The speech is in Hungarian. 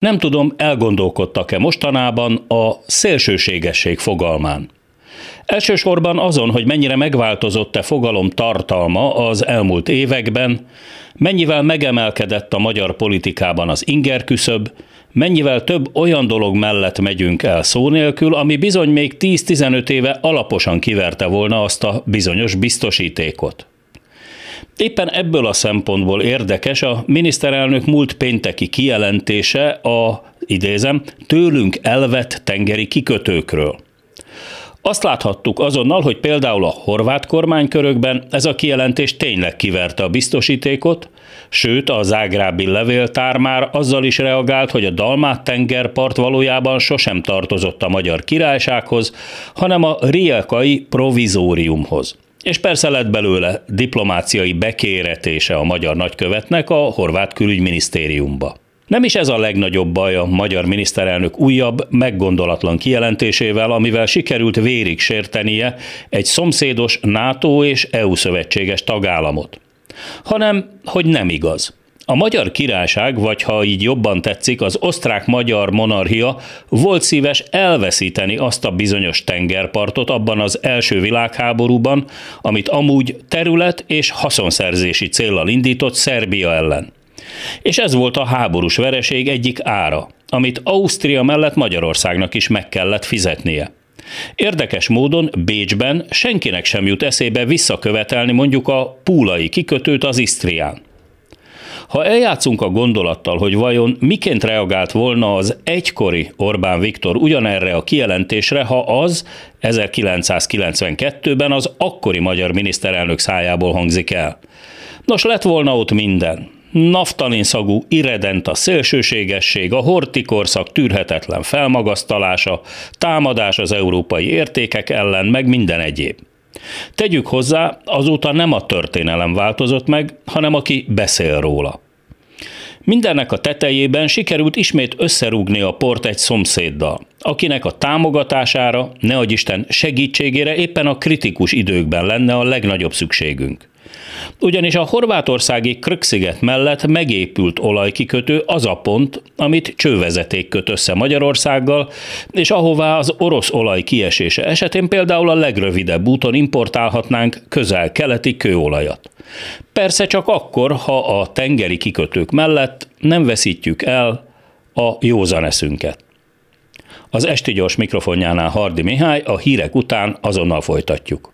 Nem tudom, elgondolkodtak-e mostanában a szélsőségesség fogalmán. Elsősorban azon, hogy mennyire megváltozott-e fogalom tartalma az elmúlt években, mennyivel megemelkedett a magyar politikában az inger küszöb, mennyivel több olyan dolog mellett megyünk el szó nélkül, ami bizony még 10-15 éve alaposan kiverte volna azt a bizonyos biztosítékot. Éppen ebből a szempontból érdekes a miniszterelnök múlt pénteki kijelentése a, idézem, tőlünk elvett tengeri kikötőkről. Azt láthattuk azonnal, hogy például a horvát kormánykörökben ez a kijelentés tényleg kiverte a biztosítékot, sőt a zágrábi levéltár már azzal is reagált, hogy a Dalmát tengerpart valójában sosem tartozott a magyar királysághoz, hanem a riekai provizóriumhoz. És persze lett belőle diplomáciai bekéretése a magyar nagykövetnek a horvát külügyminisztériumba. Nem is ez a legnagyobb baj a magyar miniszterelnök újabb, meggondolatlan kijelentésével, amivel sikerült vérig sértenie egy szomszédos NATO és EU szövetséges tagállamot. Hanem, hogy nem igaz. A magyar királyság, vagy ha így jobban tetszik, az osztrák-magyar monarchia volt szíves elveszíteni azt a bizonyos tengerpartot abban az első világháborúban, amit amúgy terület és haszonszerzési céllal indított Szerbia ellen. És ez volt a háborús vereség egyik ára, amit Ausztria mellett Magyarországnak is meg kellett fizetnie. Érdekes módon Bécsben senkinek sem jut eszébe visszakövetelni mondjuk a púlai kikötőt az Isztrián. Ha eljátszunk a gondolattal, hogy vajon miként reagált volna az egykori Orbán Viktor ugyanerre a kijelentésre, ha az 1992-ben az akkori magyar miniszterelnök szájából hangzik el. Nos, lett volna ott minden naftalin szagú irredent a szélsőségesség, a hortikorszak tűrhetetlen felmagasztalása, támadás az európai értékek ellen, meg minden egyéb. Tegyük hozzá, azóta nem a történelem változott meg, hanem aki beszél róla. Mindennek a tetejében sikerült ismét összerúgni a port egy szomszéddal, akinek a támogatására, ne Isten segítségére éppen a kritikus időkben lenne a legnagyobb szükségünk. Ugyanis a horvátországi Kröksziget mellett megépült olajkikötő az a pont, amit csővezeték köt össze Magyarországgal, és ahová az orosz olaj kiesése esetén például a legrövidebb úton importálhatnánk közel-keleti kőolajat. Persze csak akkor, ha a tengeri kikötők mellett nem veszítjük el a józaneszünket. Az esti gyors mikrofonjánál Hardi Mihály, a hírek után azonnal folytatjuk.